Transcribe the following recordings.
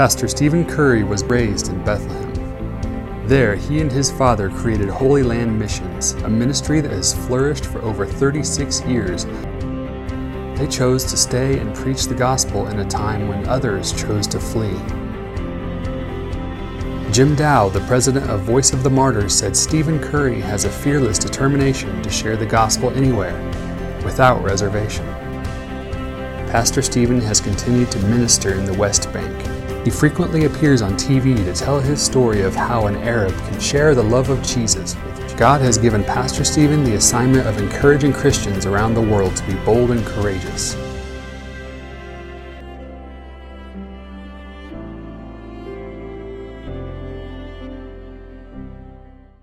Pastor Stephen Khoury was raised in Bethlehem. There, he and his father created Holy Land Missions, a ministry that has flourished for over 36 years. They chose to stay and preach the gospel in a time when others chose to flee. Jim Dau, the president of Voice of the Martyrs, said Stephen Khoury has a fearless determination to share the gospel anywhere, without reservation. Pastor Stephen has continued to minister in the West Bank, he frequently appears on TV to tell his story of how an Arab can share the love of Jesus. God has given Pastor Stephen the assignment of encouraging Christians around the world to be bold and courageous.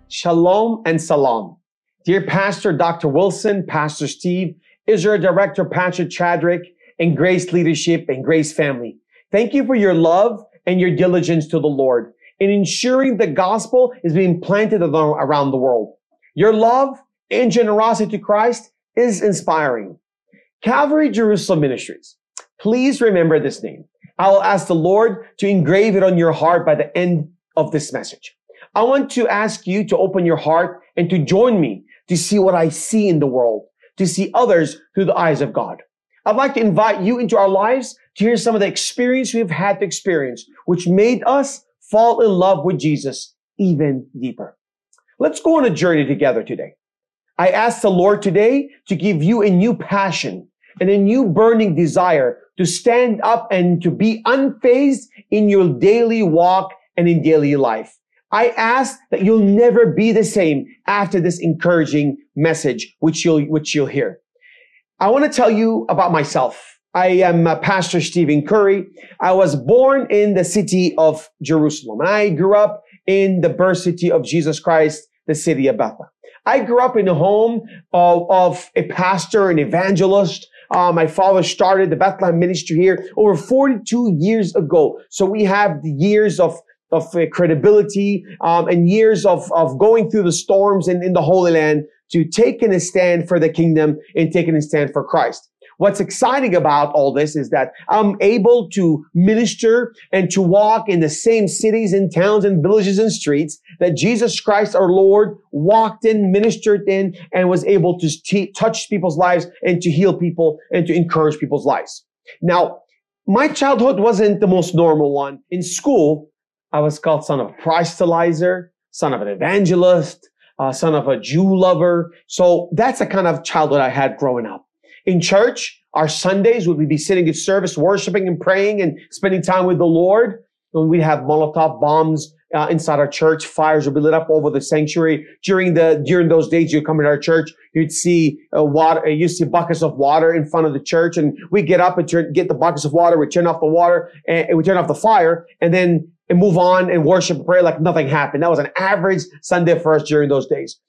Shalom and salam. Dear Pastor Dr. Wilson, Pastor Steve, Israel Director Patrick Chadrick, and Grace Leadership and Grace Family. Thank you for your love and your diligence to the Lord in ensuring the gospel is being planted around the world. Your love and generosity to Christ is inspiring. Calvary Jerusalem Ministries. Please remember this name. I will ask the Lord to engrave it on your heart by the end of this message. I want to ask you to open your heart and to join me to see what I see in the world, to see others through the eyes of God. I'd like to invite you into our lives to hear some of the experience we've had to experience, which made us fall in love with Jesus even deeper. Let's go on a journey together today. I ask the Lord today to give you a new passion and a new burning desire to stand up and to be unfazed in your daily walk and in daily life. I ask that you'll never be the same after this encouraging message, which you'll, which you'll hear. I want to tell you about myself. I am Pastor Stephen Khoury. I was born in the city of Jerusalem. And I grew up in the birth city of Jesus Christ, the city of Bethlehem. I grew up in a home of, of a pastor, an evangelist. Uh, my father started the Bethlehem ministry here over 42 years ago. So we have the years of of uh, credibility um, and years of, of going through the storms in, in the Holy Land to taking a stand for the kingdom and taking a stand for Christ. What's exciting about all this is that I'm able to minister and to walk in the same cities and towns and villages and streets that Jesus Christ, our Lord, walked in, ministered in, and was able to t- touch people's lives and to heal people and to encourage people's lives. Now, my childhood wasn't the most normal one. In school, I was called son of a Christalizer, son of an evangelist, uh, son of a Jew lover. So that's the kind of childhood I had growing up in church, our Sundays, would we be sitting in service, worshiping and praying and spending time with the Lord? When we have Molotov bombs uh, inside our church, fires would be lit up over the sanctuary. During the during those days, you'd come into our church, you'd see uh, water, uh, you see buckets of water in front of the church, and we get up and turn, get the buckets of water, we turn off the water, and, and we turn off the fire, and then and move on and worship pray like nothing happened. That was an average Sunday for us during those days.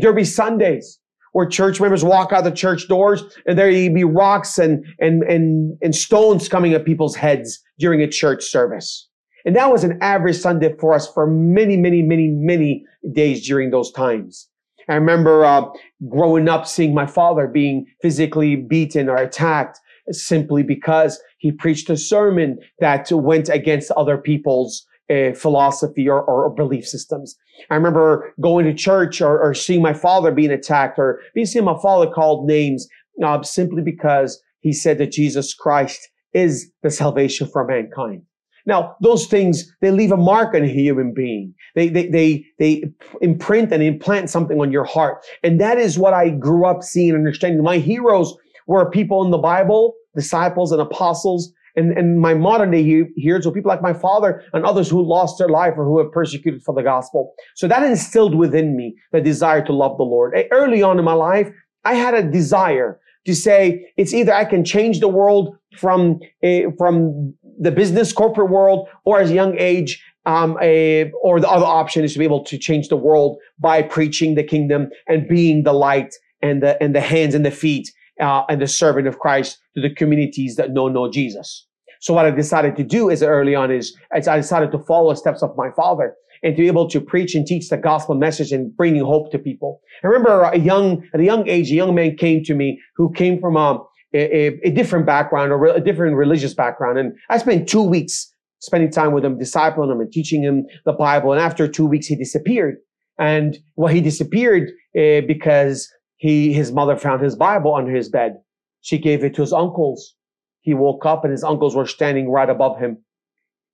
Derby Sundays where church members walk out the church doors and there'd be rocks and, and, and, and stones coming at people's heads during a church service. And that was an average Sunday for us for many, many, many, many days during those times. I remember uh, growing up seeing my father being physically beaten or attacked simply because he preached a sermon that went against other people's uh, philosophy or, or, belief systems. I remember going to church or, or, seeing my father being attacked or being seeing my father called names uh, simply because he said that Jesus Christ is the salvation for mankind. Now, those things, they leave a mark on a human being. They, they, they, they imprint and implant something on your heart. And that is what I grew up seeing and understanding. My heroes were people in the Bible, disciples and apostles and, my modern day hearers so people like my father and others who lost their life or who have persecuted for the gospel. So that instilled within me the desire to love the Lord. Early on in my life, I had a desire to say it's either I can change the world from a, from the business corporate world or as young age um, a, or the other option is to be able to change the world by preaching the kingdom and being the light and the and the hands and the feet uh, and the servant of Christ to the communities that know no Jesus. So what I decided to do is early on is I decided to follow the steps of my father and to be able to preach and teach the gospel message and bringing hope to people. I remember a young, at a young age, a young man came to me who came from a, a, a different background or a different religious background. And I spent two weeks spending time with him, discipling him and teaching him the Bible. And after two weeks, he disappeared. And well, he disappeared uh, because he, his mother found his Bible under his bed. She gave it to his uncles. He woke up and his uncles were standing right above him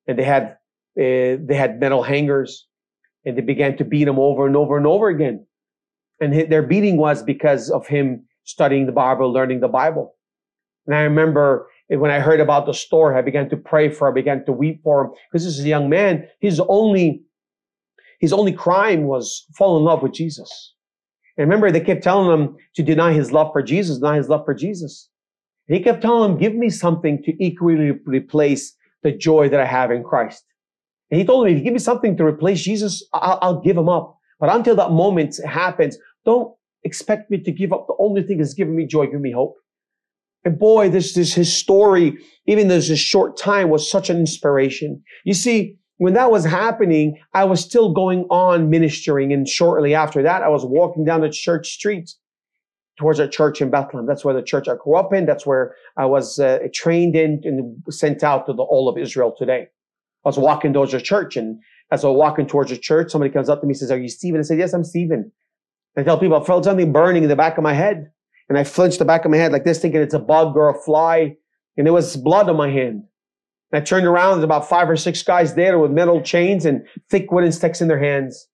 and they had, uh, they had metal hangers and they began to beat him over and over and over again. And their beating was because of him studying the Bible, learning the Bible. And I remember when I heard about the story, I began to pray for him, I began to weep for him because this is a young man. His only, his only crime was fall in love with Jesus. And remember, they kept telling him to deny his love for Jesus, deny his love for Jesus. And he kept telling him, give me something to equally replace the joy that I have in Christ. And he told him, if you give me something to replace Jesus, I'll, I'll give him up. But until that moment happens, don't expect me to give up the only thing that's giving me joy, giving me hope. And boy, this, this, his story, even though this short time was such an inspiration. You see, when that was happening, I was still going on ministering. And shortly after that, I was walking down the church street towards a church in Bethlehem. That's where the church I grew up in. That's where I was uh, trained in and sent out to the all of Israel today. I was walking towards a church and as I was walking towards the church, somebody comes up to me and says, are you Stephen? I said, yes, I'm Stephen. I tell people I felt something burning in the back of my head. And I flinched the back of my head like this, thinking it's a bug or a fly. And there was blood on my hand. I turned around, there's about five or six guys there with metal chains and thick wooden sticks in their hands.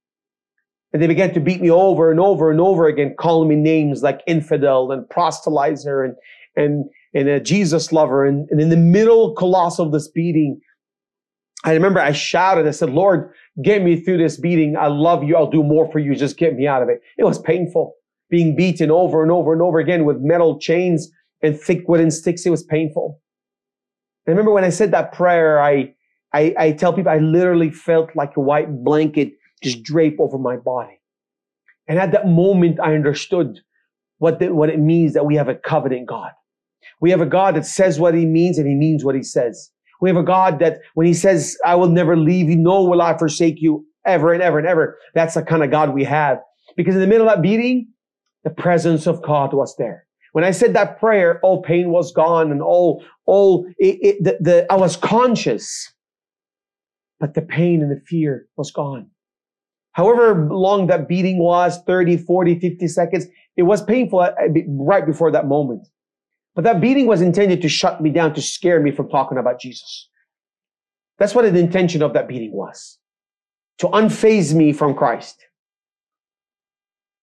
And they began to beat me over and over and over again, calling me names like infidel and proselytizer and, and, and a Jesus lover. And, and in the middle, colossal of this beating, I remember I shouted, I said, Lord, get me through this beating. I love you. I'll do more for you. Just get me out of it. It was painful being beaten over and over and over again with metal chains and thick wooden sticks. It was painful. I remember when I said that prayer, I, I, I tell people I literally felt like a white blanket just drape over my body. And at that moment, I understood what, the, what it means that we have a covenant God. We have a God that says what he means and he means what he says. We have a God that when he says, I will never leave you, nor will I forsake you ever and ever and ever. That's the kind of God we have. Because in the middle of that beating, the presence of God was there. When I said that prayer, all pain was gone and all, all, it, it, the, the, I was conscious, but the pain and the fear was gone. However long that beating was, 30, 40, 50 seconds, it was painful uh, right before that moment. But that beating was intended to shut me down, to scare me from talking about Jesus. That's what the intention of that beating was. To unfaze me from Christ.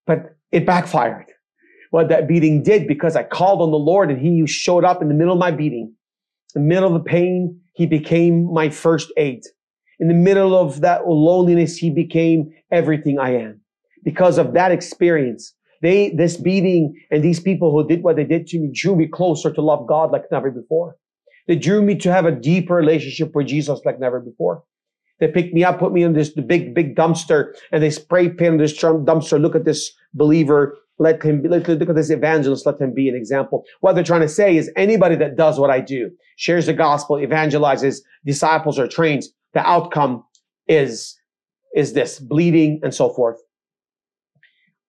But it backfired. What that beating did because I called on the Lord and He showed up in the middle of my beating. In the middle of the pain, He became my first aid. In the middle of that loneliness, He became everything I am. Because of that experience, they, this beating and these people who did what they did to me drew me closer to love God like never before. They drew me to have a deeper relationship with Jesus like never before. They picked me up, put me in this big, big dumpster, and they spray painted this dumpster. Look at this believer. Let him be, look, look at this evangelist. Let him be an example. What they're trying to say is anybody that does what I do, shares the gospel, evangelizes, disciples or trains, the outcome is, is this bleeding and so forth.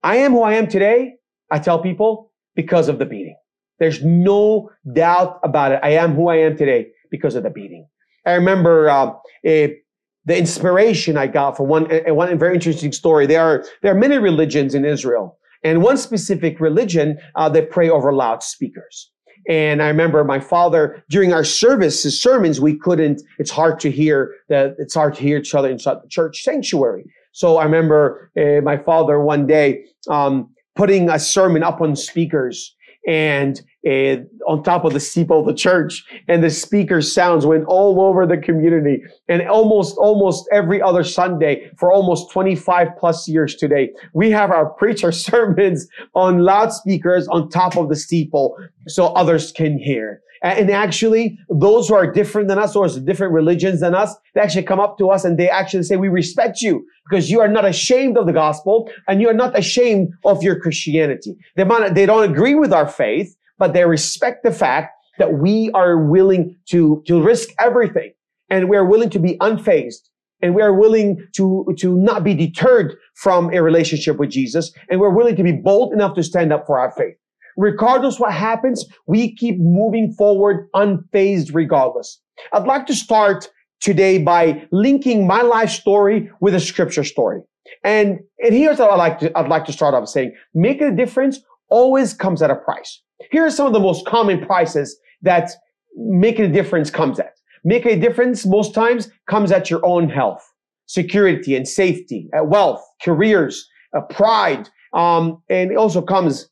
I am who I am today, I tell people, because of the beating. There's no doubt about it. I am who I am today because of the beating. I remember uh, a, the inspiration I got from one, one very interesting story. There are, there are many religions in Israel. And one specific religion, uh, they pray over loudspeakers. And I remember my father during our services, sermons, we couldn't, it's hard to hear that it's hard to hear each other inside the church sanctuary. So I remember uh, my father one day um, putting a sermon up on speakers and uh, on top of the steeple of the church and the speaker sounds went all over the community. And almost almost every other sunday for almost 25 plus years today we have our preacher sermons on loudspeakers on top of the steeple so others can hear and actually, those who are different than us, or different religions than us, they actually come up to us and they actually say, we respect you because you are not ashamed of the gospel and you are not ashamed of your Christianity. They, might, they don't agree with our faith, but they respect the fact that we are willing to, to risk everything and we are willing to be unfazed and we are willing to, to not be deterred from a relationship with Jesus and we're willing to be bold enough to stand up for our faith regardless what happens, we keep moving forward unfazed regardless. I'd like to start today by linking my life story with a scripture story. And, and here's what I'd like to, I'd like to start off saying, making a difference always comes at a price. Here are some of the most common prices that making a difference comes at. Making a difference most times comes at your own health, security and safety, at wealth, careers, uh, pride, um, and it also comes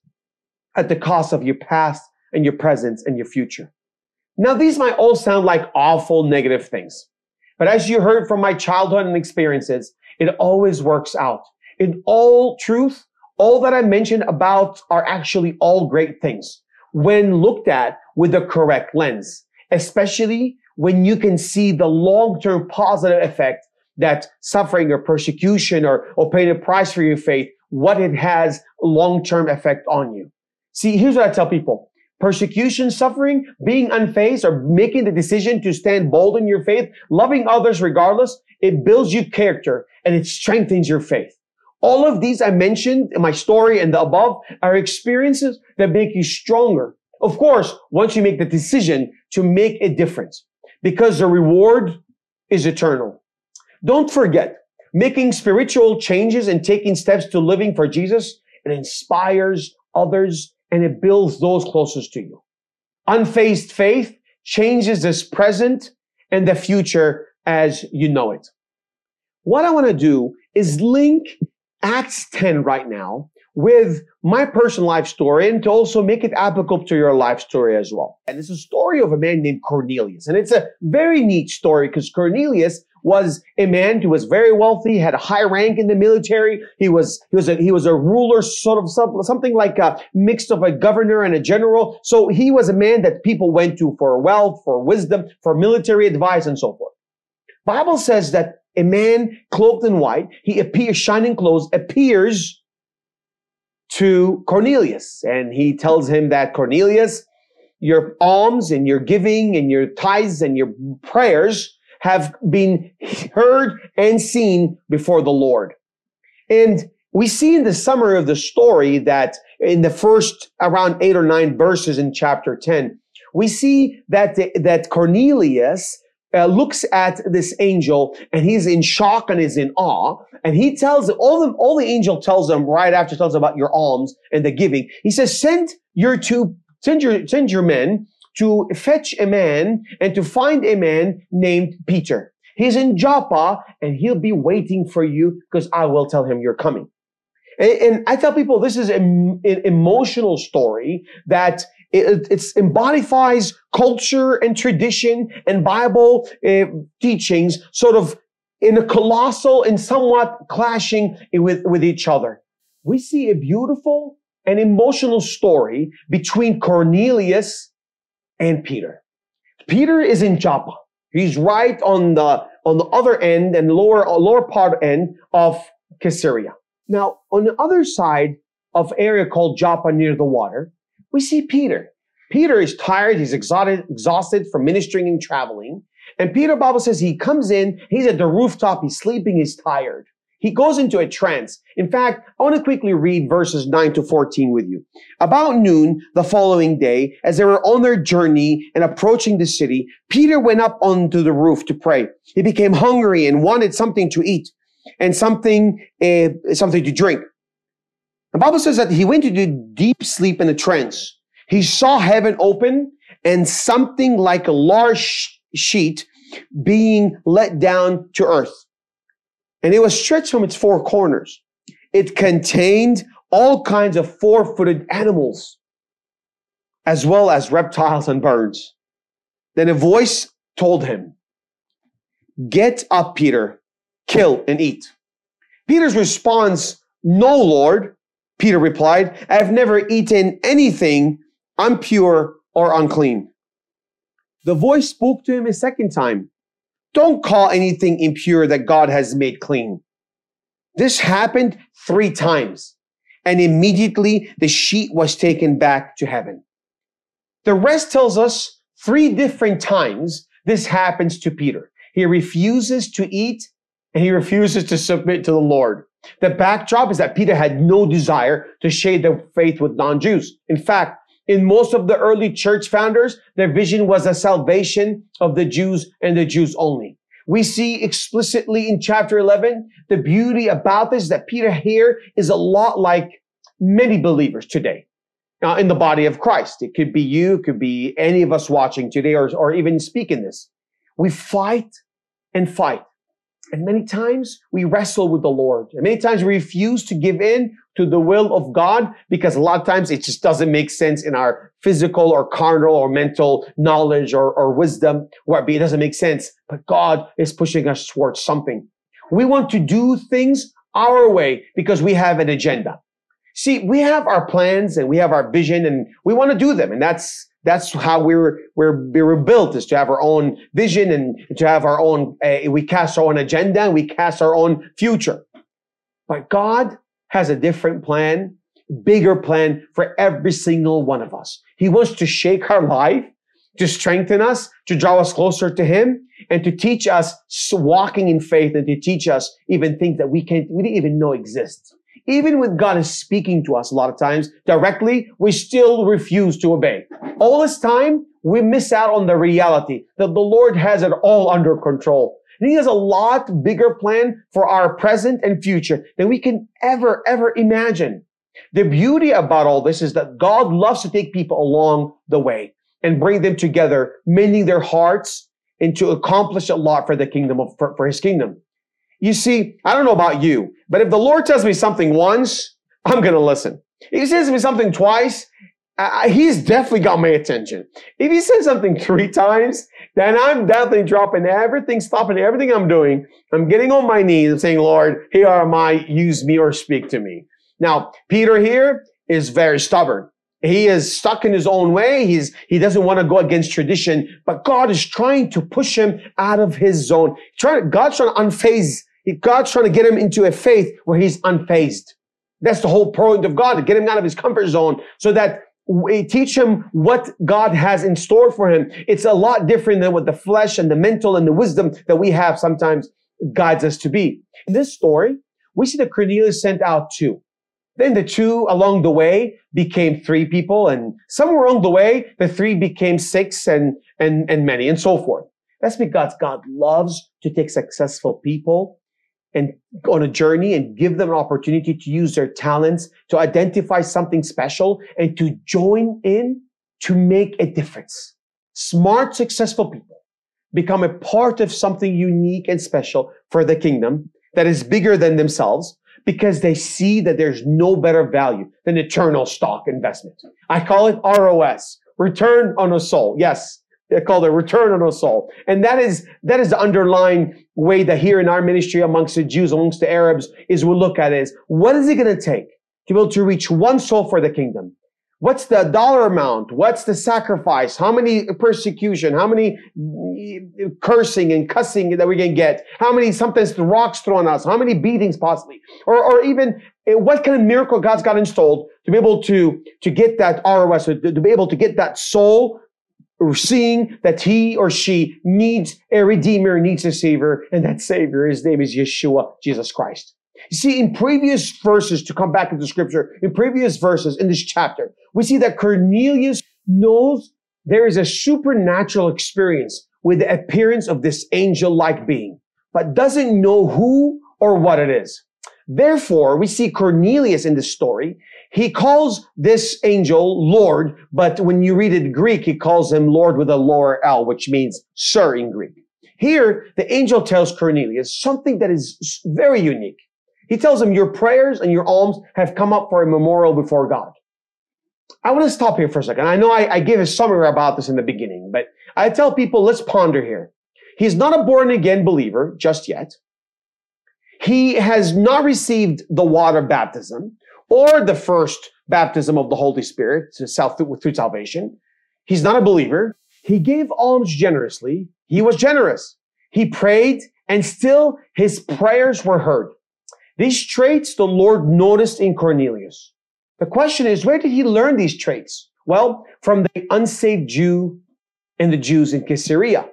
at the cost of your past and your present and your future. Now, these might all sound like awful negative things, but as you heard from my childhood and experiences, it always works out. In all truth, all that I mentioned about are actually all great things when looked at with the correct lens, especially when you can see the long-term positive effect that suffering or persecution or, or paying a price for your faith, what it has long-term effect on you. See, here's what I tell people. Persecution, suffering, being unfazed, or making the decision to stand bold in your faith, loving others regardless, it builds you character and it strengthens your faith. All of these I mentioned in my story and the above are experiences that make you stronger. Of course, once you make the decision to make a difference, because the reward is eternal. Don't forget, making spiritual changes and taking steps to living for Jesus, it inspires others and it builds those closest to you. Unfazed faith changes this present and the future as you know it. What I want to do is link Acts 10 right now with my personal life story and to also make it applicable to your life story as well. And it's a story of a man named Cornelius. And it's a very neat story because Cornelius was a man who was very wealthy, had a high rank in the military. He was, he was a, he was a ruler, sort of something like a mix of a governor and a general. So he was a man that people went to for wealth, for wisdom, for military advice and so forth. Bible says that a man cloaked in white, he appears, shining clothes, appears to Cornelius. And he tells him that Cornelius, your alms and your giving and your tithes and your prayers have been heard and seen before the Lord. And we see in the summary of the story that in the first around eight or nine verses in chapter 10, we see that, the, that Cornelius uh, looks at this angel and he's in shock and is in awe. And he tells all the, all the angel tells him right after tells about your alms and the giving. He says, send your two, send your, send your men to fetch a man and to find a man named Peter. He's in Joppa and he'll be waiting for you because I will tell him you're coming. And, I tell people this is an emotional story that it, it embodies culture and tradition and Bible uh, teachings sort of in a colossal and somewhat clashing with, with each other. We see a beautiful and emotional story between Cornelius and Peter. Peter is in Joppa. He's right on the, on the other end and lower, lower part end of Caesarea. Now, on the other side of area called Joppa near the water, we see Peter. Peter is tired. He's exhausted, exhausted from ministering and traveling. And Peter, Bible says he comes in, he's at the rooftop, he's sleeping, he's tired. He goes into a trance. In fact, I want to quickly read verses 9 to 14 with you. About noon the following day, as they were on their journey and approaching the city, Peter went up onto the roof to pray. He became hungry and wanted something to eat and something, uh, something to drink. The Bible says that he went into deep sleep in a trance. He saw heaven open and something like a large sheet being let down to earth. And it was stretched from its four corners. It contained all kinds of four-footed animals, as well as reptiles and birds. Then a voice told him, Get up, Peter, kill and eat. Peter's response, No, Lord, Peter replied, I have never eaten anything impure or unclean. The voice spoke to him a second time. Don't call anything impure that God has made clean. This happened three times, and immediately the sheet was taken back to heaven. The rest tells us three different times this happens to Peter. He refuses to eat and he refuses to submit to the Lord. The backdrop is that Peter had no desire to share the faith with non-Jews. In fact, in most of the early church founders, their vision was a salvation of the Jews and the Jews only. We see explicitly in chapter 11, the beauty about this that Peter here is a lot like many believers today uh, in the body of Christ. It could be you, it could be any of us watching today or, or even speaking this. We fight and fight. And many times we wrestle with the Lord. And many times we refuse to give in to the will of God because a lot of times it just doesn't make sense in our physical or carnal or mental knowledge or, or wisdom, where it doesn't make sense. But God is pushing us towards something. We want to do things our way because we have an agenda. See, we have our plans and we have our vision and we want to do them. And that's, that's how we were, we're, we were built is to have our own vision and to have our own, uh, we cast our own agenda and we cast our own future. But God has a different plan, bigger plan for every single one of us. He wants to shake our life, to strengthen us, to draw us closer to Him, and to teach us walking in faith and to teach us even things that we can't, we didn't even know exist. Even when God is speaking to us a lot of times directly, we still refuse to obey. All this time, we miss out on the reality that the Lord has it all under control. And he has a lot bigger plan for our present and future than we can ever, ever imagine. The beauty about all this is that God loves to take people along the way and bring them together, mending their hearts and to accomplish a lot for the kingdom of, for, for his kingdom. You see, I don't know about you, but if the Lord tells me something once, I'm going to listen. If he says me something twice, I, he's definitely got my attention. If he says something three times, then I'm definitely dropping everything, stopping everything I'm doing. I'm getting on my knees and saying, Lord, here am I, use me or speak to me. Now, Peter here is very stubborn. He is stuck in his own way. He's, he doesn't want to go against tradition, but God is trying to push him out of his zone. Trying, God's trying to unphase, God's trying to get him into a faith where he's unfazed. That's the whole point of God, to get him out of his comfort zone so that we teach him what God has in store for him. It's a lot different than what the flesh and the mental and the wisdom that we have sometimes guides us to be. In this story, we see that Cornelius sent out two. Then the two along the way became three people and somewhere along the way, the three became six and, and, and many and so forth. That's because God loves to take successful people and on a journey and give them an opportunity to use their talents to identify something special and to join in to make a difference. Smart, successful people become a part of something unique and special for the kingdom that is bigger than themselves because they see that there's no better value than eternal stock investment. I call it ROS, return on a soul. Yes, they call it return on a soul. And that is, that is the underlying way that here in our ministry amongst the Jews, amongst the Arabs, is we look at is what is it going to take to be able to reach one soul for the kingdom? What's the dollar amount? What's the sacrifice? How many persecution? How many cursing and cussing that we can get? How many sometimes rocks thrown at us? How many beatings possibly? Or, or even eh, what kind of miracle God's got installed to be able to, to get that ROS, to, to be able to get that soul seeing that he or she needs a redeemer, needs a savior, and that savior, his name is Yeshua, Jesus Christ. You see, in previous verses, to come back into scripture, in previous verses in this chapter, we see that Cornelius knows there is a supernatural experience with the appearance of this angel-like being, but doesn't know who or what it is. Therefore, we see Cornelius in this story. He calls this angel Lord, but when you read it in Greek, he calls him Lord with a lower L, which means sir in Greek. Here, the angel tells Cornelius something that is very unique. He tells him, your prayers and your alms have come up for a memorial before God. I want to stop here for a second. I know I, I gave a summary about this in the beginning, but I tell people, let's ponder here. He's not a born again believer just yet. He has not received the water baptism or the first baptism of the Holy Spirit through salvation. He's not a believer. He gave alms generously. He was generous. He prayed and still his prayers were heard. These traits the Lord noticed in Cornelius. The question is, where did he learn these traits? Well, from the unsaved Jew and the Jews in Caesarea.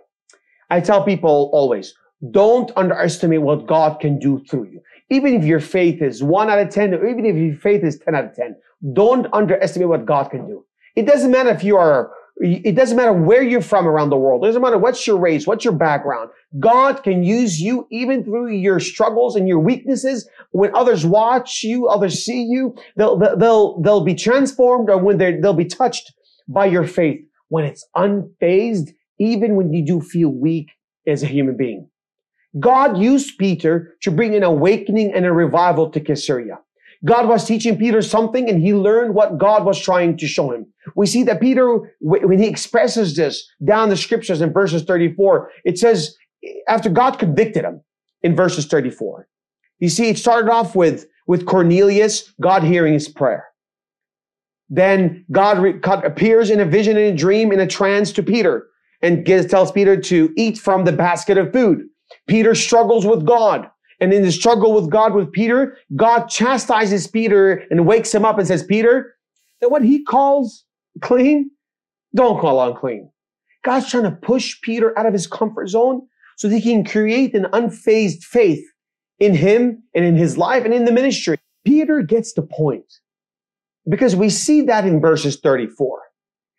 I tell people always, don't underestimate what God can do through you. Even if your faith is one out of 10, or even if your faith is 10 out of 10, don't underestimate what God can do. It doesn't matter if you are it doesn't matter where you're from around the world. It doesn't matter what's your race, what's your background. God can use you even through your struggles and your weaknesses. When others watch you, others see you, they'll, they'll, they'll be transformed or when they they'll be touched by your faith when it's unfazed, even when you do feel weak as a human being. God used Peter to bring an awakening and a revival to Caesarea. God was teaching Peter something and he learned what God was trying to show him. We see that Peter, when he expresses this down the scriptures in verses 34, it says, after God convicted him in verses 34, you see, it started off with, with Cornelius, God hearing his prayer. Then God, re- appears in a vision, in a dream, in a trance to Peter and gives, tells Peter to eat from the basket of food. Peter struggles with God. And in the struggle with God with Peter, God chastises Peter and wakes him up and says, Peter, that what he calls clean, don't call unclean. God's trying to push Peter out of his comfort zone so that he can create an unfazed faith in him and in his life and in the ministry. Peter gets the point because we see that in verses 34.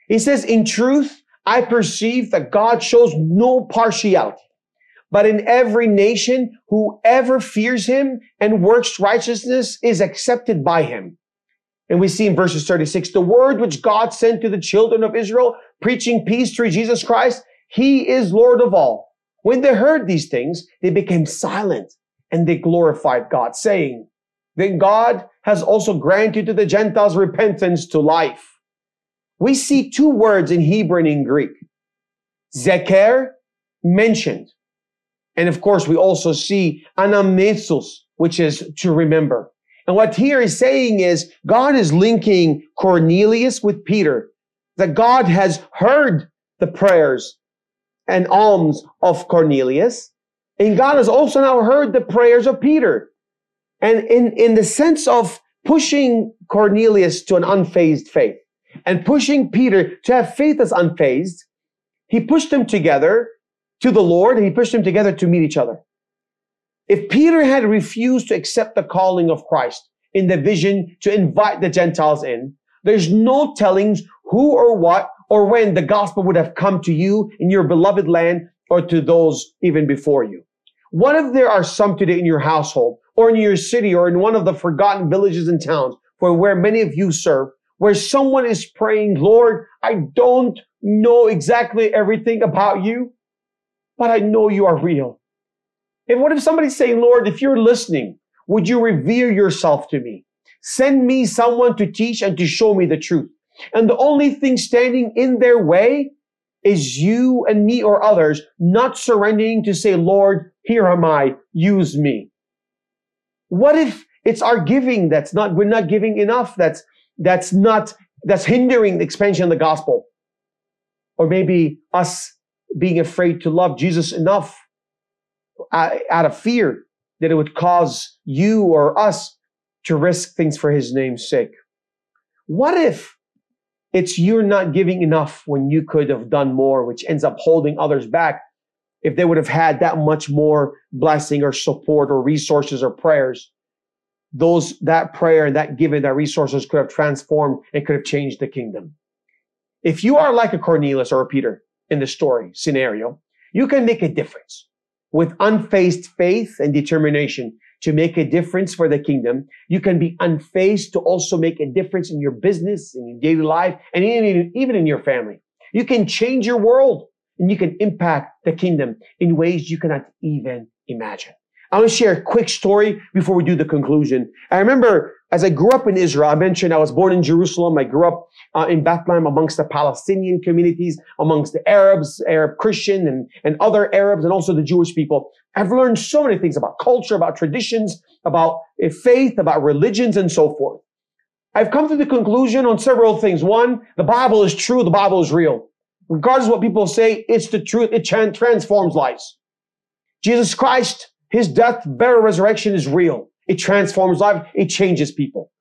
He says, in truth, I perceive that God shows no partiality but in every nation, whoever fears him and works righteousness is accepted by him. And we see in verses 36, the word which God sent to the children of Israel, preaching peace through Jesus Christ, he is Lord of all. When they heard these things, they became silent and they glorified God, saying, Then God has also granted to the Gentiles repentance to life. We see two words in Hebrew and in Greek. Zeker, mentioned. And of course, we also see anamnesis, which is to remember. And what here is saying is God is linking Cornelius with Peter, that God has heard the prayers and alms of Cornelius. And God has also now heard the prayers of Peter. And in, in the sense of pushing Cornelius to an unfazed faith and pushing Peter to have faith as unfazed, he pushed them together to the Lord and he pushed them together to meet each other. If Peter had refused to accept the calling of Christ in the vision to invite the Gentiles in, there's no telling who or what or when the gospel would have come to you in your beloved land or to those even before you. What if there are some today in your household or in your city or in one of the forgotten villages and towns where, where many of you serve, where someone is praying, Lord, I don't know exactly everything about you, but I know you are real. And what if somebody's saying, Lord, if you're listening, would you reveal yourself to me? Send me someone to teach and to show me the truth. And the only thing standing in their way is you and me or others not surrendering to say, Lord, here am I, use me. What if it's our giving that's not, we're not giving enough, that's, that's not, that's hindering the expansion of the gospel? Or maybe us being afraid to love Jesus enough uh, out of fear that it would cause you or us to risk things for his name's sake. What if it's you're not giving enough when you could have done more, which ends up holding others back if they would have had that much more blessing or support or resources or prayers? Those, that prayer and that giving, that resources could have transformed and could have changed the kingdom. If you are like a Cornelius or a Peter, in the story scenario, you can make a difference with unfazed faith and determination to make a difference for the kingdom. You can be unfazed to also make a difference in your business, in your daily life, and even in your family. You can change your world and you can impact the kingdom in ways you cannot even imagine. I want to share a quick story before we do the conclusion. I remember as I grew up in Israel, I mentioned I was born in Jerusalem. I grew up uh, in Bethlehem amongst the Palestinian communities, amongst the Arabs, Arab Christian and, and other Arabs, and also the Jewish people. I've learned so many things about culture, about traditions, about uh, faith, about religions, and so forth. I've come to the conclusion on several things. One, the Bible is true. The Bible is real. Regardless of what people say, it's the truth. It transforms lives. Jesus Christ his death, burial, resurrection is real. It transforms life. It changes people.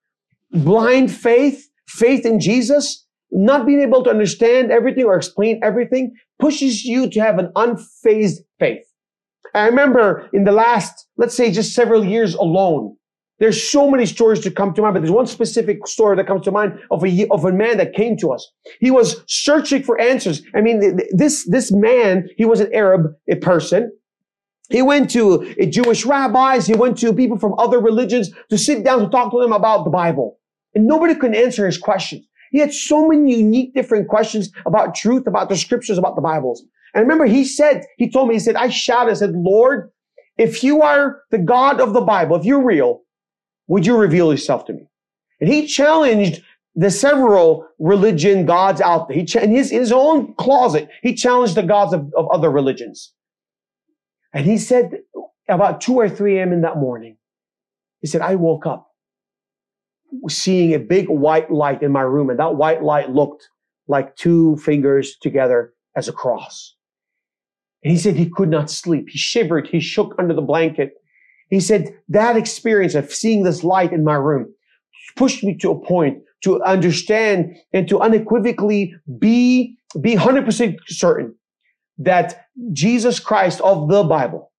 Blind faith, faith in Jesus, not being able to understand everything or explain everything pushes you to have an unfazed faith. I remember in the last, let's say just several years alone, There's so many stories to come to mind, but there's one specific story that comes to mind of a, of a man that came to us. He was searching for answers. I mean, this, this man, he was an Arab person. He went to Jewish rabbis. He went to people from other religions to sit down to talk to them about the Bible. And nobody could answer his questions. He had so many unique different questions about truth, about the scriptures, about the Bibles. And remember, he said, he told me, he said, I shouted, I said, Lord, if you are the God of the Bible, if you're real, would you reveal yourself to me? And he challenged the several religion gods out there. He ch- in his, his own closet, he challenged the gods of, of other religions. And he said about 2 or 3 a.m. in that morning, he said, I woke up seeing a big white light in my room. And that white light looked like two fingers together as a cross. And he said he could not sleep. He shivered. He shook under the blanket. He said that experience of seeing this light in my room pushed me to a point to understand and to unequivocally be, be 100% certain that Jesus Christ of the Bible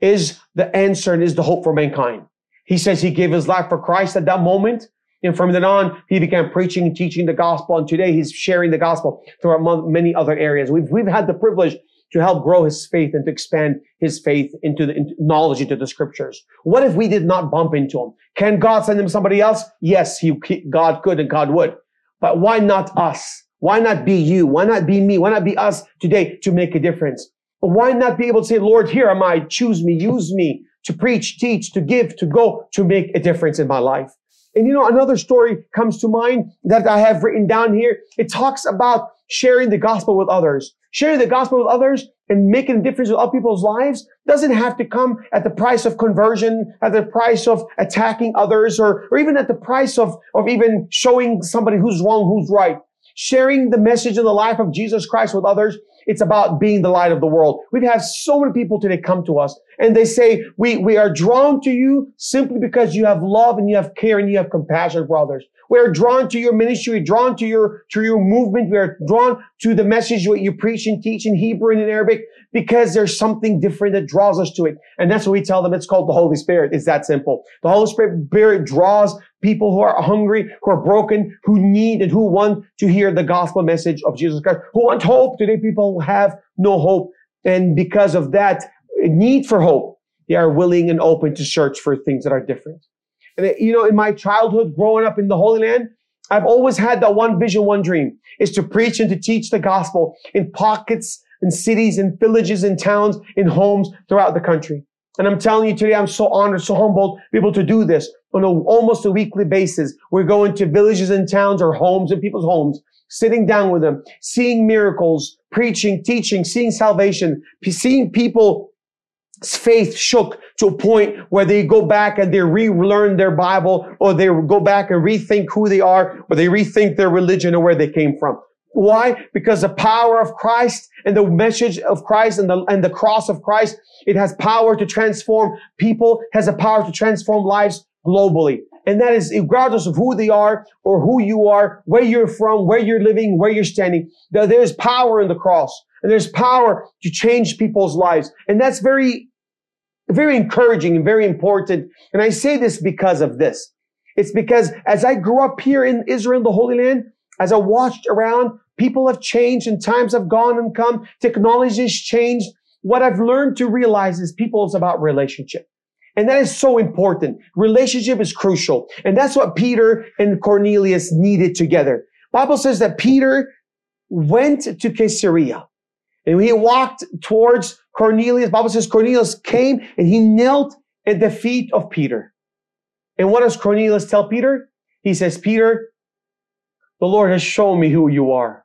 is the answer and is the hope for mankind. He says he gave his life for Christ at that moment. And from then on, he began preaching and teaching the gospel. And today he's sharing the gospel throughout many other areas. We've, we've had the privilege to help grow his faith and to expand his faith into the into knowledge into the scriptures. What if we did not bump into him? Can God send him somebody else? Yes, he, God could and God would. But why not us? Why not be you? Why not be me? Why not be us today to make a difference? But why not be able to say, Lord, here am I. Choose me, use me to preach, teach, to give, to go, to make a difference in my life. And you know, another story comes to mind that I have written down here. It talks about sharing the gospel with others sharing the gospel with others and making a difference with other people's lives doesn't have to come at the price of conversion, at the price of attacking others, or, or even at the price of, of even showing somebody who's wrong, who's right. Sharing the message of the life of Jesus Christ with others it's about being the light of the world. We've had so many people today come to us and they say, we, we are drawn to you simply because you have love and you have care and you have compassion for others. We are drawn to your ministry, drawn to your, to your movement. We are drawn to the message what you preach and teach in Hebrew and in Arabic because there's something different that draws us to it. And that's what we tell them. It's called the Holy Spirit. It's that simple. The Holy Spirit draws people who are hungry, who are broken, who need and who want to hear the gospel message of Jesus Christ, who want hope. Today people have no hope. And because of that need for hope, they are willing and open to search for things that are different. And uh, you know, in my childhood, growing up in the Holy Land, I've always had that one vision, one dream is to preach and to teach the gospel in pockets in cities and villages and towns in homes throughout the country. And I'm telling you today, I'm so honored, so humbled to be able to do this on a, almost a weekly basis. We're going to villages and towns or homes and people's homes, sitting down with them, seeing miracles, preaching, teaching, seeing salvation, seeing people faith shook to a point where they go back and they relearn their Bible or they go back and rethink who they are or they rethink their religion or where they came from. Why? Because the power of Christ and the message of Christ and the, and the cross of Christ, it has power to transform people, has a power to transform lives globally. And that is regardless of who they are or who you are, where you're from, where you're living, where you're standing. There's power in the cross and there's power to change people's lives. And that's very, very encouraging and very important. And I say this because of this. It's because as I grew up here in Israel, the Holy Land, as I watched around, people have changed and times have gone and come. Technology has changed. What I've learned to realize is people is about relationship. And that is so important. Relationship is crucial. And that's what Peter and Cornelius needed together. Bible says that Peter went to Caesarea and he walked towards Cornelius. Bible says Cornelius came and he knelt at the feet of Peter. And what does Cornelius tell Peter? He says, Peter, the Lord has shown me who you are.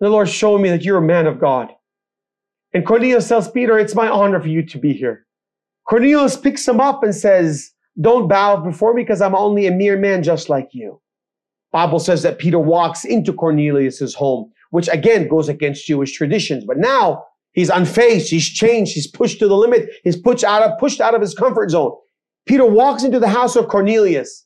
The Lord showed me that you're a man of God. And Cornelius tells Peter, it's my honor for you to be here. Cornelius picks him up and says, don't bow before me because I'm only a mere man just like you. Bible says that Peter walks into Cornelius's home, which again goes against Jewish traditions. But now he's unfazed, he's changed, he's pushed to the limit, he's pushed out of, pushed out of his comfort zone. Peter walks into the house of Cornelius.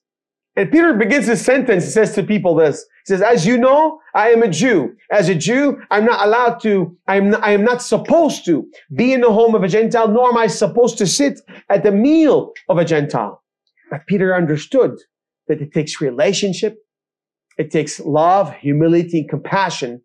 And Peter begins his sentence. He says to people this. He says, as you know, I am a Jew. As a Jew, I'm not allowed to, I am not, I am not supposed to be in the home of a Gentile, nor am I supposed to sit at the meal of a Gentile. But Peter understood that it takes relationship, it takes love, humility, and compassion,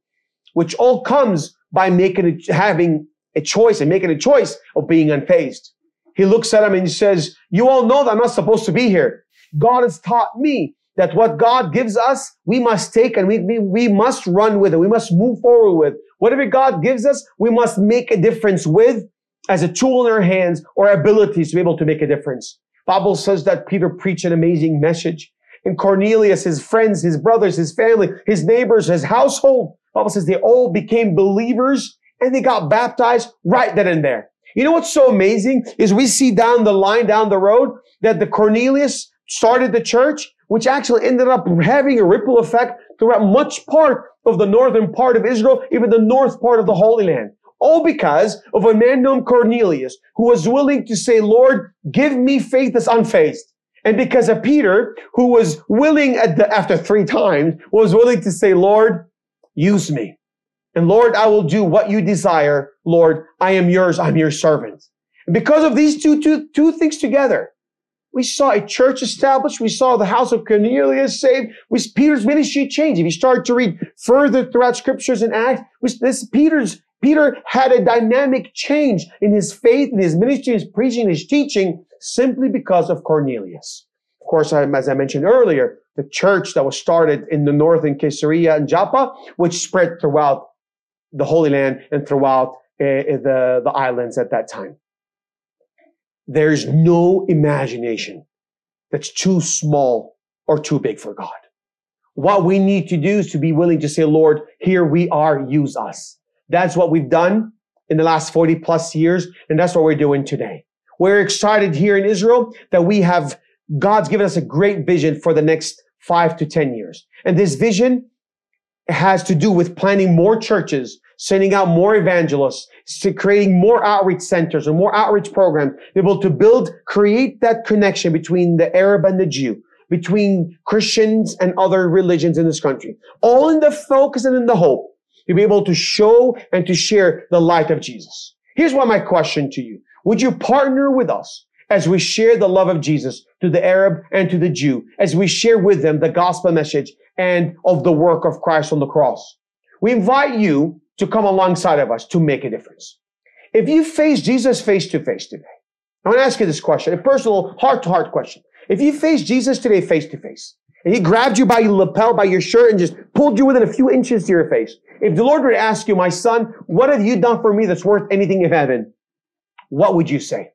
which all comes by making a, having a choice and making a choice of being unfazed. He looks at him and he says, you all know that I'm not supposed to be here. God has taught me that what God gives us, we must take and we, we, we must run with it. We must move forward with. Whatever God gives us, we must make a difference with as a tool in our hands or abilities to be able to make a difference. Bible says that Peter preached an amazing message. And Cornelius, his friends, his brothers, his family, his neighbors, his household, Bible says they all became believers and they got baptized right then and there. You know what's so amazing is we see down the line, down the road, that the Cornelius started the church, which actually ended up having a ripple effect throughout much part of the northern part of Israel, even the north part of the Holy Land. All because of a man named Cornelius who was willing to say, Lord, give me faith that's unfazed. And because of Peter, who was willing at the, after three times, was willing to say, Lord, use me. And Lord, I will do what you desire. Lord, I am yours. I'm your servant. And because of these two, two, two things together, we saw a church established. We saw the house of Cornelius saved. We, Peter's ministry changed. If you start to read further throughout scriptures and Acts, this Peter's Peter had a dynamic change in his faith, in his ministry, his preaching, his teaching, simply because of Cornelius. Of course, as I mentioned earlier, the church that was started in the north in Caesarea and Joppa, which spread throughout the Holy Land and throughout uh, the, the islands at that time. There's no imagination that's too small or too big for God. What we need to do is to be willing to say, Lord, here we are, use us. That's what we've done in the last 40 plus years. And that's what we're doing today. We're excited here in Israel that we have, God's given us a great vision for the next five to 10 years. And this vision has to do with planning more churches sending out more evangelists, creating more outreach centers and more outreach programs, able to build, create that connection between the Arab and the Jew, between Christians and other religions in this country, all in the focus and in the hope to be able to show and to share the light of Jesus. Here's what my question to you. Would you partner with us as we share the love of Jesus to the Arab and to the Jew, as we share with them the gospel message and of the work of Christ on the cross? We invite you to come alongside of us to make a difference. If you face Jesus face to face today, I want to ask you this question, a personal heart to heart question. If you face Jesus today face to face, and he grabbed you by your lapel, by your shirt, and just pulled you within a few inches to your face, if the Lord were to ask you, my son, what have you done for me that's worth anything in heaven? What would you say?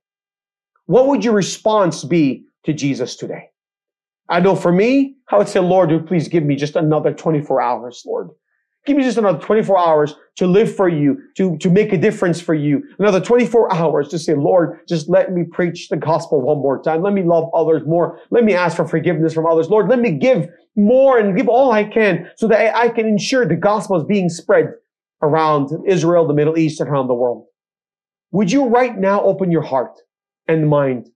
What would your response be to Jesus today? I know for me, I would say, Lord, please give me just another 24 hours, Lord. Give me just another 24 hours to live for you, to, to make a difference for you. Another 24 hours to say, Lord, just let me preach the gospel one more time. Let me love others more. Let me ask for forgiveness from others. Lord, let me give more and give all I can so that I can ensure the gospel is being spread around Israel, the Middle East, and around the world. Would you right now open your heart and mind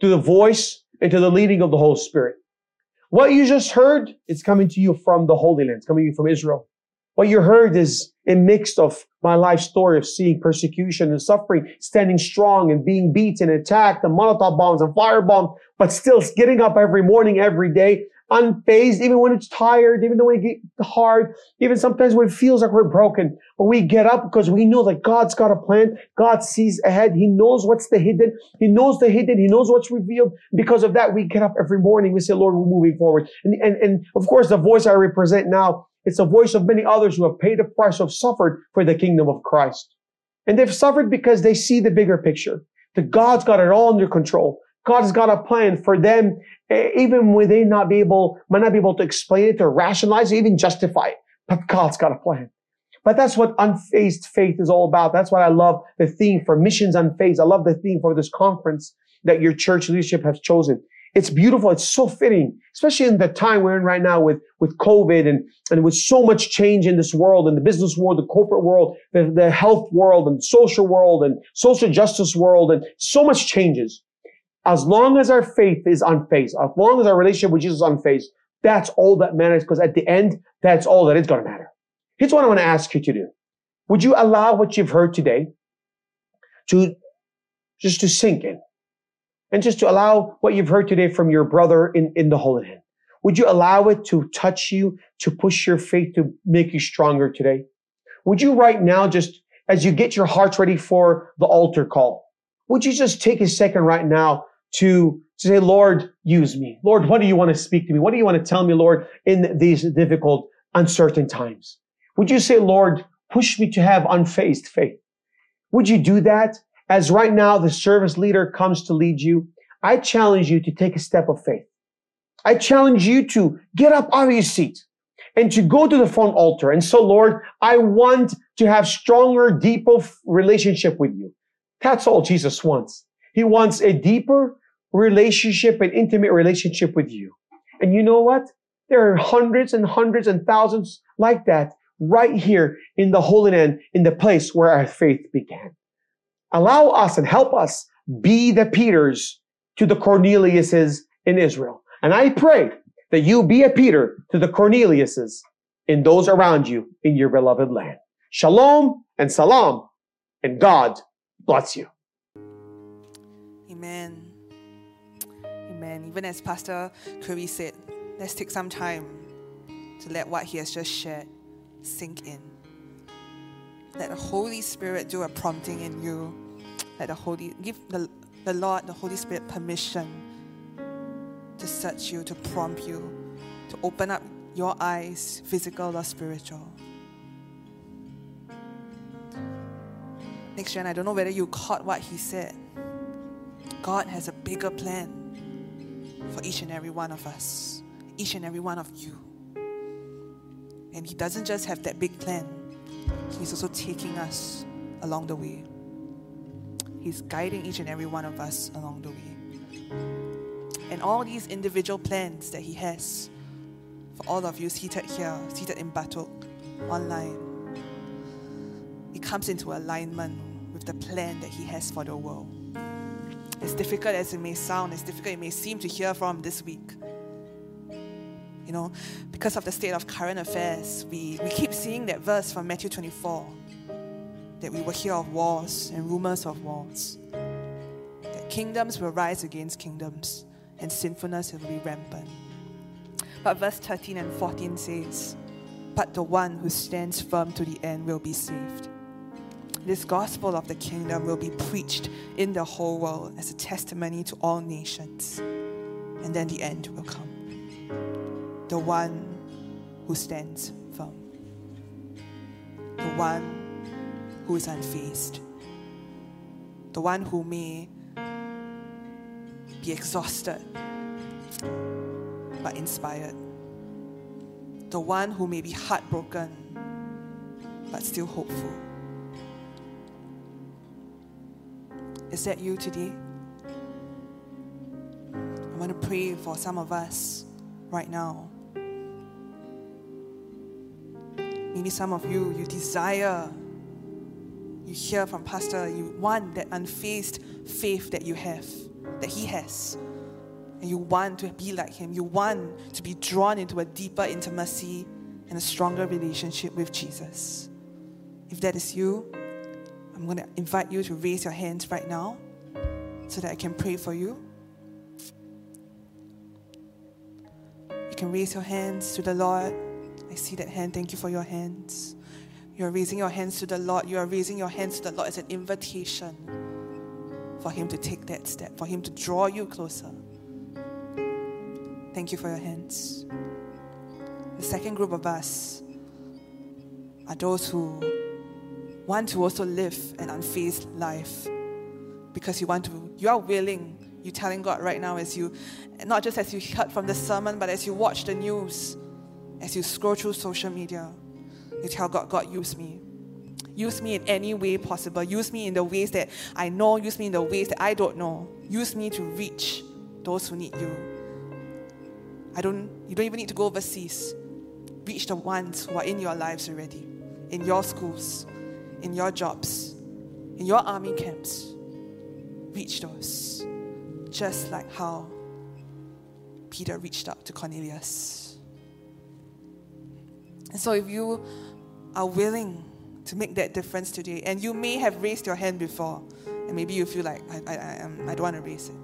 to the voice and to the leading of the Holy Spirit? What you just heard is coming to you from the Holy Land, it's coming to you from Israel. What you heard is a mix of my life story of seeing persecution and suffering, standing strong and being beaten, attacked, and Molotov bombs and firebombs, but still getting up every morning, every day, unfazed, even when it's tired, even when it gets hard, even sometimes when it feels like we're broken. But we get up because we know that God's got a plan. God sees ahead. He knows what's the hidden. He knows the hidden. He knows what's revealed. Because of that, we get up every morning. We say, Lord, we're moving forward. And, and, and of course, the voice I represent now it's the voice of many others who have paid the price, who have suffered for the kingdom of Christ. And they've suffered because they see the bigger picture. That God's got it all under control. God's got a plan for them, even when they not be able, might not be able to explain it or rationalize it, even justify it. But God's got a plan. But that's what unfazed faith is all about. That's why I love the theme for missions unfazed. I love the theme for this conference that your church leadership has chosen. It's beautiful. It's so fitting, especially in the time we're in right now with, with COVID and, and with so much change in this world, in the business world, the corporate world, the, the health world and social world and social justice world and so much changes. As long as our faith is unfazed, as long as our relationship with Jesus is unfazed, that's all that matters because at the end, that's all that is going to matter. Here's what I want to ask you to do. Would you allow what you've heard today to just to sink in? and just to allow what you've heard today from your brother in, in the Holy Land? Would you allow it to touch you, to push your faith, to make you stronger today? Would you right now, just as you get your hearts ready for the altar call, would you just take a second right now to, to say, Lord, use me. Lord, what do you want to speak to me? What do you want to tell me, Lord, in these difficult, uncertain times? Would you say, Lord, push me to have unfazed faith? Would you do that? As right now the service leader comes to lead you, I challenge you to take a step of faith. I challenge you to get up out of your seat and to go to the front altar. And so, Lord, I want to have stronger, deeper relationship with you. That's all Jesus wants. He wants a deeper relationship, an intimate relationship with you. And you know what? There are hundreds and hundreds and thousands like that right here in the Holy Land, in the place where our faith began. Allow us and help us be the Peters to the Corneliuses in Israel. And I pray that you be a Peter to the Corneliuses in those around you in your beloved land. Shalom and salam, and God bless you. Amen. Amen. Even as Pastor Khoury said, let's take some time to let what he has just shared sink in. Let the Holy Spirit do a prompting in you. Let the Holy give the, the Lord, the Holy Spirit permission to search you, to prompt you, to open up your eyes, physical or spiritual. Next gen, I don't know whether you caught what he said. God has a bigger plan for each and every one of us, each and every one of you. And He doesn't just have that big plan, He's also taking us along the way. He's guiding each and every one of us along the way. And all these individual plans that He has for all of you seated here, seated in battle, online, it comes into alignment with the plan that He has for the world. As difficult as it may sound, as difficult it may seem to hear from this week, you know, because of the state of current affairs, we, we keep seeing that verse from Matthew 24 that we will hear of wars and rumors of wars, that kingdoms will rise against kingdoms and sinfulness will be rampant. But verse 13 and 14 says, But the one who stands firm to the end will be saved. This gospel of the kingdom will be preached in the whole world as a testimony to all nations, and then the end will come. The one who stands firm, the one who is unfazed, the one who may be exhausted but inspired, the one who may be heartbroken but still hopeful. Is that you today? I want to pray for some of us right now. Maybe some of you, you desire, you hear from Pastor, you want that unfazed faith that you have, that he has. And you want to be like him. You want to be drawn into a deeper intimacy and a stronger relationship with Jesus. If that is you, I'm going to invite you to raise your hands right now so that I can pray for you. You can raise your hands to the Lord. I see that hand. Thank you for your hands. You are raising your hands to the Lord. You are raising your hands to the Lord as an invitation for Him to take that step, for Him to draw you closer. Thank you for your hands. The second group of us are those who want to also live an unfazed life because you want to, you are willing. You're telling God right now as you, not just as you heard from the sermon, but as you watch the news, as you scroll through social media, you tell God, God, use me. Use me in any way possible. Use me in the ways that I know. Use me in the ways that I don't know. Use me to reach those who need you. I don't, you don't even need to go overseas. Reach the ones who are in your lives already, in your schools, in your jobs, in your army camps. Reach those. Just like how Peter reached out to Cornelius. And so, if you are willing to make that difference today, and you may have raised your hand before, and maybe you feel like, I, I, I, um, I don't want to raise it.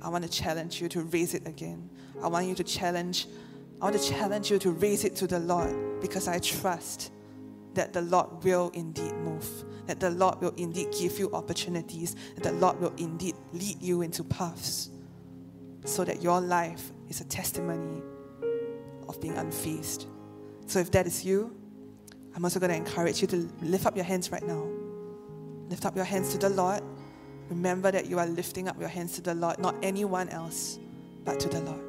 I want to challenge you to raise it again. I want you to challenge, I want to challenge you to raise it to the Lord because I trust that the Lord will indeed move, that the Lord will indeed give you opportunities, that the Lord will indeed lead you into paths so that your life is a testimony of being unfazed. So if that is you, I'm also going to encourage you to lift up your hands right now. Lift up your hands to the Lord. Remember that you are lifting up your hands to the Lord, not anyone else, but to the Lord.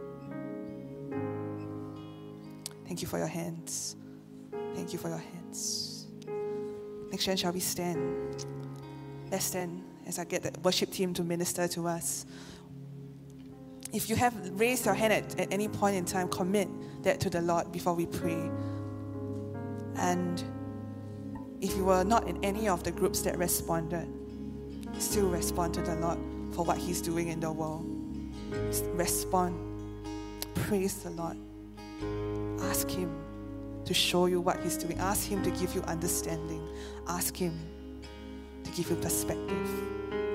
Thank you for your hands. Thank you for your hands. Next time, shall we stand? Let's stand as I get the worship team to minister to us. If you have raised your hand at, at any point in time, commit that to the Lord before we pray. And if you were not in any of the groups that responded, still respond to the Lord for what He's doing in the world. Respond. Praise the Lord. Ask Him to show you what He's doing. Ask Him to give you understanding. Ask Him to give you perspective.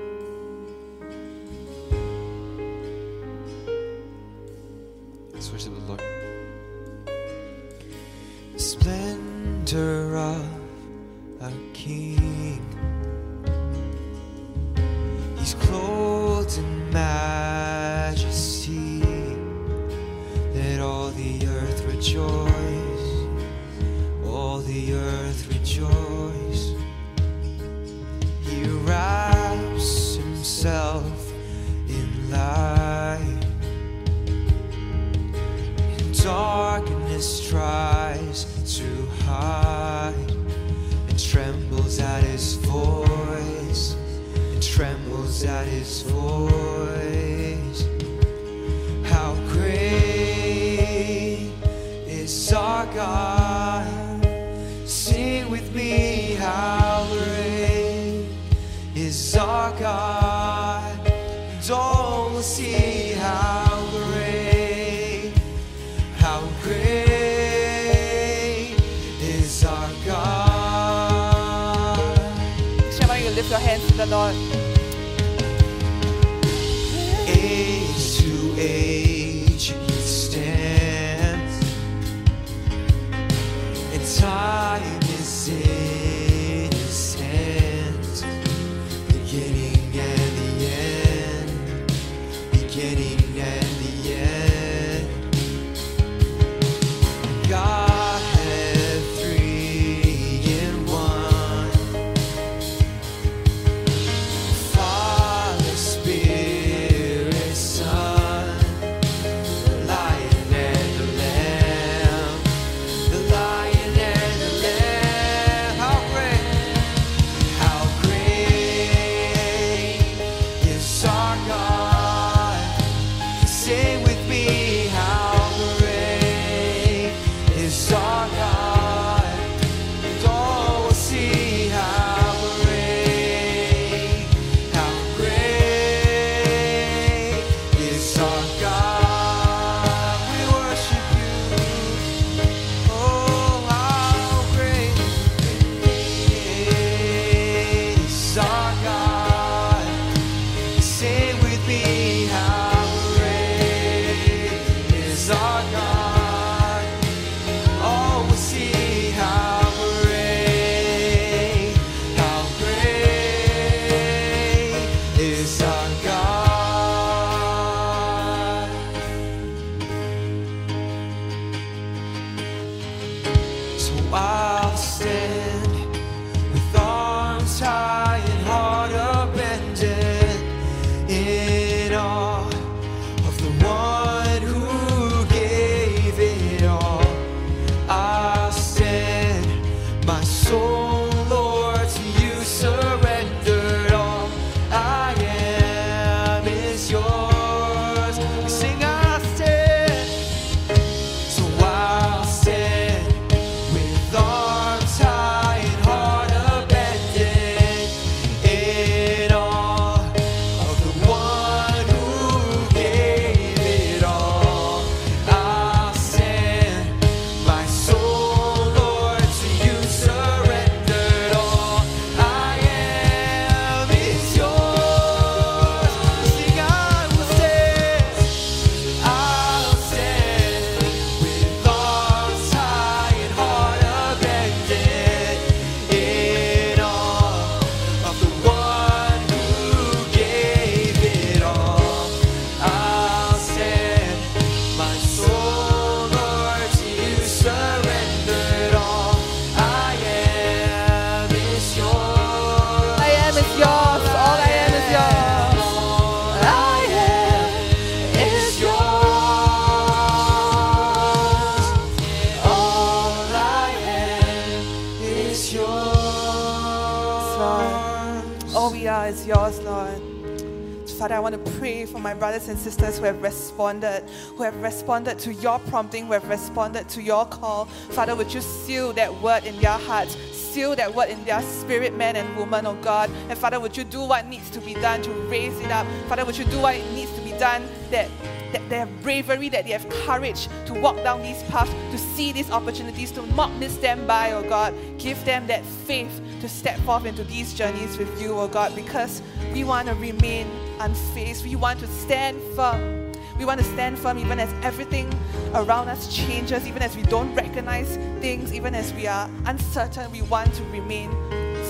Brothers and sisters who have responded, who have responded to your prompting, who have responded to your call. Father, would you seal that word in their hearts, seal that word in their spirit, man and woman, oh God. And Father, would you do what needs to be done to raise it up? Father, would you do what needs to be done that that they have bravery, that they have courage to walk down these paths, to see these opportunities, to not miss them by, oh God. Give them that faith to step forth into these journeys with you, oh God, because we want to remain unfazed. We want to stand firm. We want to stand firm even as everything around us changes, even as we don't recognize things, even as we are uncertain. We want to remain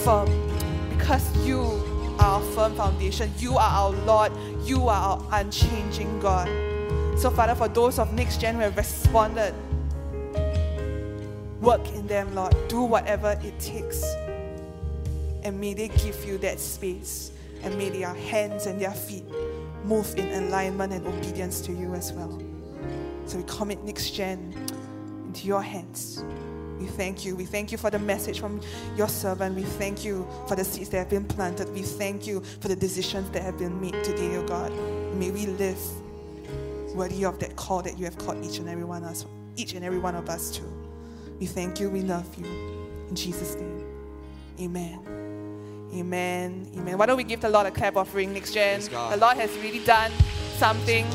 firm because you are our firm foundation. You are our Lord. You are our unchanging God. So, Father, for those of next gen who have responded, work in them, Lord. Do whatever it takes. And may they give you that space. And may their hands and their feet move in alignment and obedience to you as well. So we commit next gen into your hands. We thank you. We thank you for the message from your servant. We thank you for the seeds that have been planted. We thank you for the decisions that have been made today, O God. May we live worthy of that call that you have called each and every one of us, each and every one of us to. We thank you. We love you. In Jesus' name. Amen. Amen. Amen. Why don't we give the Lord a clap offering next gen? The Lord has really done something.